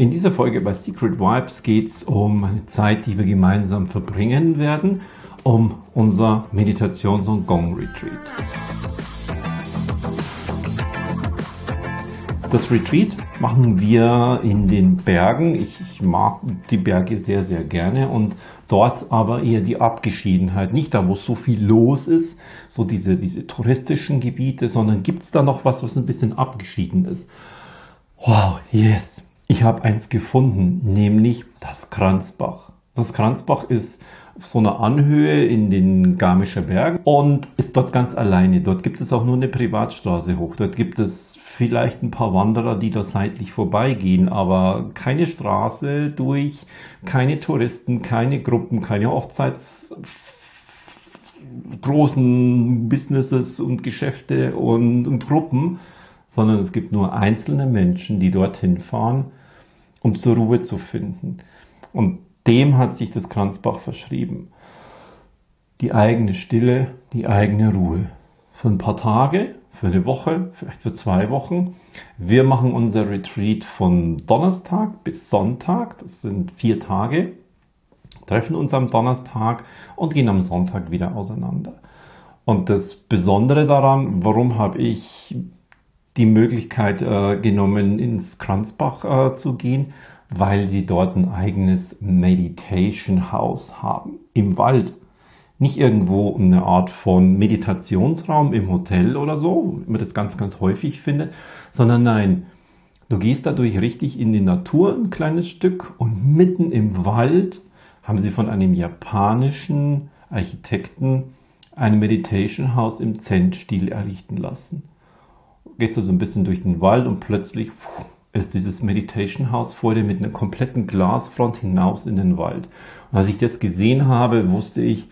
In dieser Folge bei Secret Vibes geht es um eine Zeit, die wir gemeinsam verbringen werden, um unser Meditations- und Gong-Retreat. Das Retreat machen wir in den Bergen. Ich, ich, mag die Berge sehr, sehr gerne und dort aber eher die Abgeschiedenheit. Nicht da, wo so viel los ist, so diese, diese touristischen Gebiete, sondern gibt es da noch was, was ein bisschen abgeschieden ist. Wow, yes. Ich habe eins gefunden, nämlich das Kranzbach. Das Kranzbach ist auf so einer Anhöhe in den Garmischer Bergen und ist dort ganz alleine. Dort gibt es auch nur eine Privatstraße hoch. Dort gibt es vielleicht ein paar Wanderer, die da seitlich vorbeigehen, aber keine Straße durch, keine Touristen, keine Gruppen, keine Hochzeits großen Businesses und Geschäfte und, und Gruppen, sondern es gibt nur einzelne Menschen, die dorthin fahren, um zur Ruhe zu finden. Und dem hat sich das Kranzbach verschrieben. Die eigene Stille, die eigene Ruhe. Für ein paar Tage für eine Woche, vielleicht für zwei Wochen. Wir machen unser Retreat von Donnerstag bis Sonntag, das sind vier Tage, treffen uns am Donnerstag und gehen am Sonntag wieder auseinander. Und das Besondere daran, warum habe ich die Möglichkeit äh, genommen, ins Kranzbach äh, zu gehen, weil sie dort ein eigenes Meditation House haben im Wald nicht irgendwo eine Art von Meditationsraum im Hotel oder so, wie man das ganz, ganz häufig findet, sondern nein, du gehst dadurch richtig in die Natur ein kleines Stück und mitten im Wald haben sie von einem japanischen Architekten ein Meditation House im Zen-Stil errichten lassen. Du gehst also ein bisschen durch den Wald und plötzlich ist dieses Meditation House vor dir mit einer kompletten Glasfront hinaus in den Wald. Und als ich das gesehen habe, wusste ich,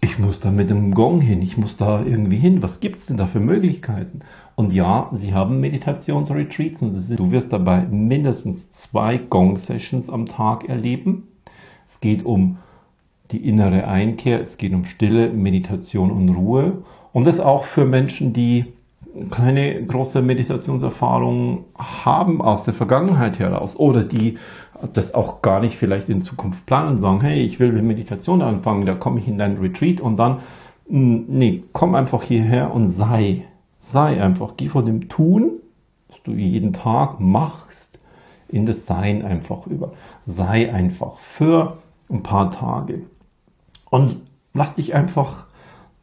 ich muss da mit dem Gong hin, ich muss da irgendwie hin. Was gibt's denn da für Möglichkeiten? Und ja, sie haben Meditationsretreats und du wirst dabei mindestens zwei Gong-Sessions am Tag erleben. Es geht um die innere Einkehr, es geht um Stille, Meditation und Ruhe. Und das auch für Menschen, die keine große Meditationserfahrung haben aus der Vergangenheit heraus oder die das auch gar nicht vielleicht in Zukunft planen und sagen, hey, ich will mit Meditation anfangen, da komme ich in dein Retreat und dann, hm, nee, komm einfach hierher und sei, sei einfach, geh von dem Tun, was du jeden Tag machst, in das Sein einfach über. Sei einfach für ein paar Tage. Und lass dich einfach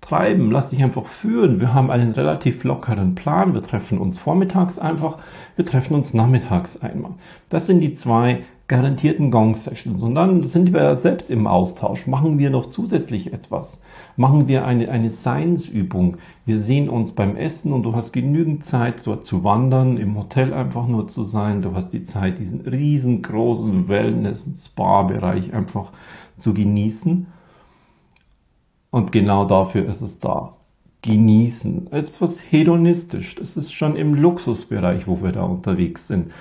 treiben, lass dich einfach führen. Wir haben einen relativ lockeren Plan. Wir treffen uns vormittags einfach, wir treffen uns nachmittags einmal. Das sind die zwei garantierten Gong-Sessions. Und dann sind wir selbst im Austausch. Machen wir noch zusätzlich etwas? Machen wir eine, eine Seinsübung? Wir sehen uns beim Essen und du hast genügend Zeit, dort zu wandern, im Hotel einfach nur zu sein. Du hast die Zeit, diesen riesengroßen Wellness- und Spa-Bereich einfach zu genießen. Und genau dafür ist es da. Genießen. Etwas hedonistisch. Das ist schon im Luxusbereich, wo wir da unterwegs sind.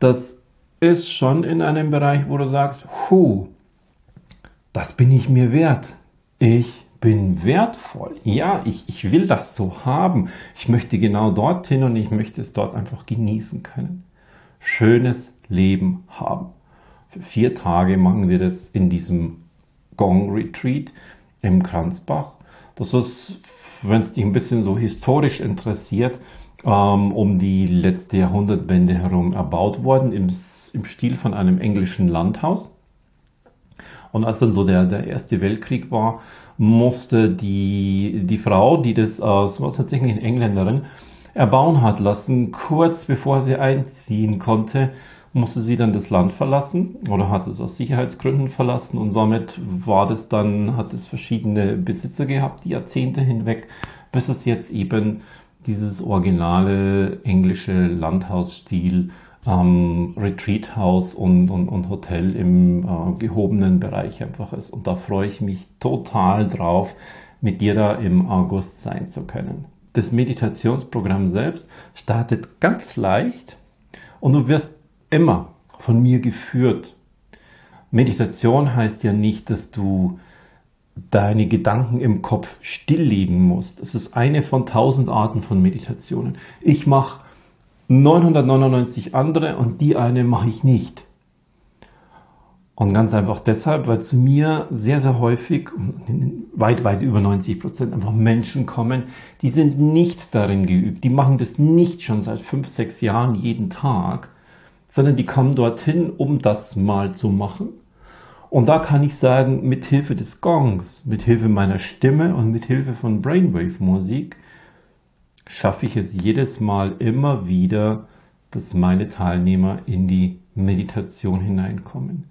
Das ist schon in einem Bereich, wo du sagst, hu, das bin ich mir wert. Ich bin wertvoll. Ja, ich, ich will das so haben. Ich möchte genau dorthin und ich möchte es dort einfach genießen können. Schönes Leben haben. Für vier Tage machen wir das in diesem Gong Retreat im Kranzbach. Das ist, wenn es dich ein bisschen so historisch interessiert, ähm, um die letzte Jahrhundertwende herum erbaut worden, im, im Stil von einem englischen Landhaus. Und als dann so der, der Erste Weltkrieg war, musste die, die Frau, die das, äh, war tatsächlich eine Engländerin, erbauen hat lassen, kurz bevor sie einziehen konnte, musste sie dann das Land verlassen oder hat es aus Sicherheitsgründen verlassen und somit war das dann, hat es verschiedene Besitzer gehabt, die Jahrzehnte hinweg, bis es jetzt eben dieses originale englische Landhausstil ähm, Retreat House und, und, und Hotel im äh, gehobenen Bereich einfach ist. Und da freue ich mich total drauf, mit dir da im August sein zu können. Das Meditationsprogramm selbst startet ganz leicht und du wirst immer von mir geführt. Meditation heißt ja nicht, dass du deine Gedanken im Kopf stilllegen musst. Es ist eine von tausend Arten von Meditationen. Ich mache 999 andere und die eine mache ich nicht. Und ganz einfach deshalb, weil zu mir sehr, sehr häufig, weit, weit über 90 Prozent, einfach Menschen kommen, die sind nicht darin geübt. Die machen das nicht schon seit fünf, sechs Jahren jeden Tag, sondern die kommen dorthin, um das mal zu machen. Und da kann ich sagen, mit Hilfe des Gongs, mit Hilfe meiner Stimme und mit Hilfe von Brainwave-Musik schaffe ich es jedes Mal immer wieder, dass meine Teilnehmer in die Meditation hineinkommen.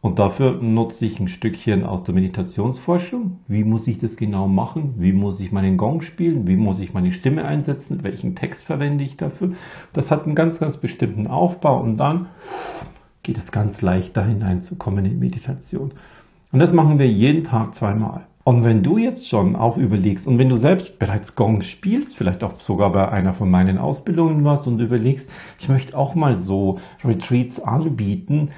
Und dafür nutze ich ein Stückchen aus der Meditationsforschung. Wie muss ich das genau machen? Wie muss ich meinen Gong spielen? Wie muss ich meine Stimme einsetzen? Welchen Text verwende ich dafür? Das hat einen ganz, ganz bestimmten Aufbau und dann geht es ganz leicht da hineinzukommen in Meditation. Und das machen wir jeden Tag zweimal. Und wenn du jetzt schon auch überlegst und wenn du selbst bereits Gong spielst, vielleicht auch sogar bei einer von meinen Ausbildungen warst und überlegst, ich möchte auch mal so Retreats anbieten,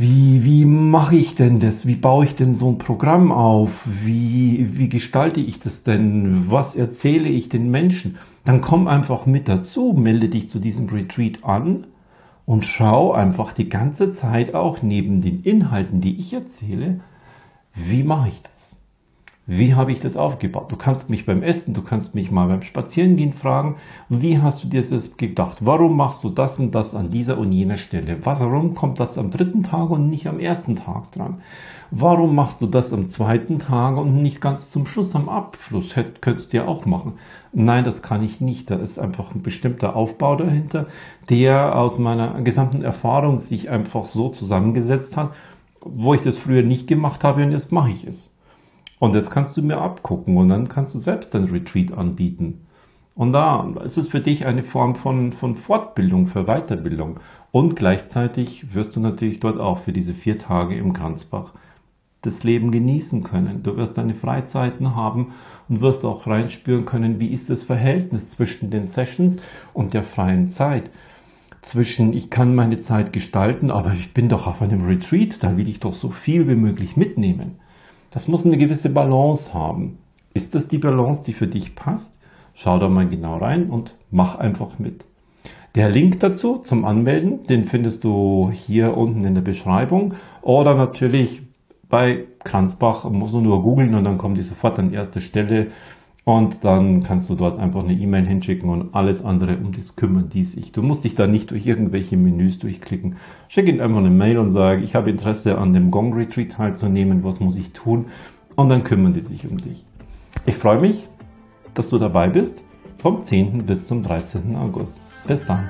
wie, wie mache ich denn das? Wie baue ich denn so ein Programm auf? Wie, wie gestalte ich das denn? Was erzähle ich den Menschen? Dann komm einfach mit dazu, melde dich zu diesem Retreat an und schau einfach die ganze Zeit auch neben den Inhalten, die ich erzähle, wie mache ich das? Wie habe ich das aufgebaut? Du kannst mich beim Essen, du kannst mich mal beim Spazierengehen fragen, wie hast du dir das gedacht? Warum machst du das und das an dieser und jener Stelle? Warum kommt das am dritten Tag und nicht am ersten Tag dran? Warum machst du das am zweiten Tag und nicht ganz zum Schluss, am Abschluss? Hätt, könntest du ja auch machen. Nein, das kann ich nicht. Da ist einfach ein bestimmter Aufbau dahinter, der aus meiner gesamten Erfahrung sich einfach so zusammengesetzt hat, wo ich das früher nicht gemacht habe und jetzt mache ich es. Und das kannst du mir abgucken und dann kannst du selbst ein Retreat anbieten. Und da ist es für dich eine Form von, von Fortbildung, für Weiterbildung. Und gleichzeitig wirst du natürlich dort auch für diese vier Tage im Kranzbach das Leben genießen können. Du wirst deine Freizeiten haben und wirst auch reinspüren können, wie ist das Verhältnis zwischen den Sessions und der freien Zeit. Zwischen, ich kann meine Zeit gestalten, aber ich bin doch auf einem Retreat, da will ich doch so viel wie möglich mitnehmen. Das muss eine gewisse Balance haben. Ist das die Balance, die für dich passt? Schau da mal genau rein und mach einfach mit. Der Link dazu zum Anmelden, den findest du hier unten in der Beschreibung oder natürlich bei Kranzbach musst du nur googeln und dann kommt die sofort an erste Stelle und dann kannst du dort einfach eine E-Mail hinschicken und alles andere um das kümmern die sich. Du musst dich da nicht durch irgendwelche Menüs durchklicken. Schick ihnen einfach eine Mail und sag, ich habe Interesse an dem Gong Retreat teilzunehmen, was muss ich tun? Und dann kümmern die sich um dich. Ich freue mich, dass du dabei bist vom 10. bis zum 13. August. Bis dann.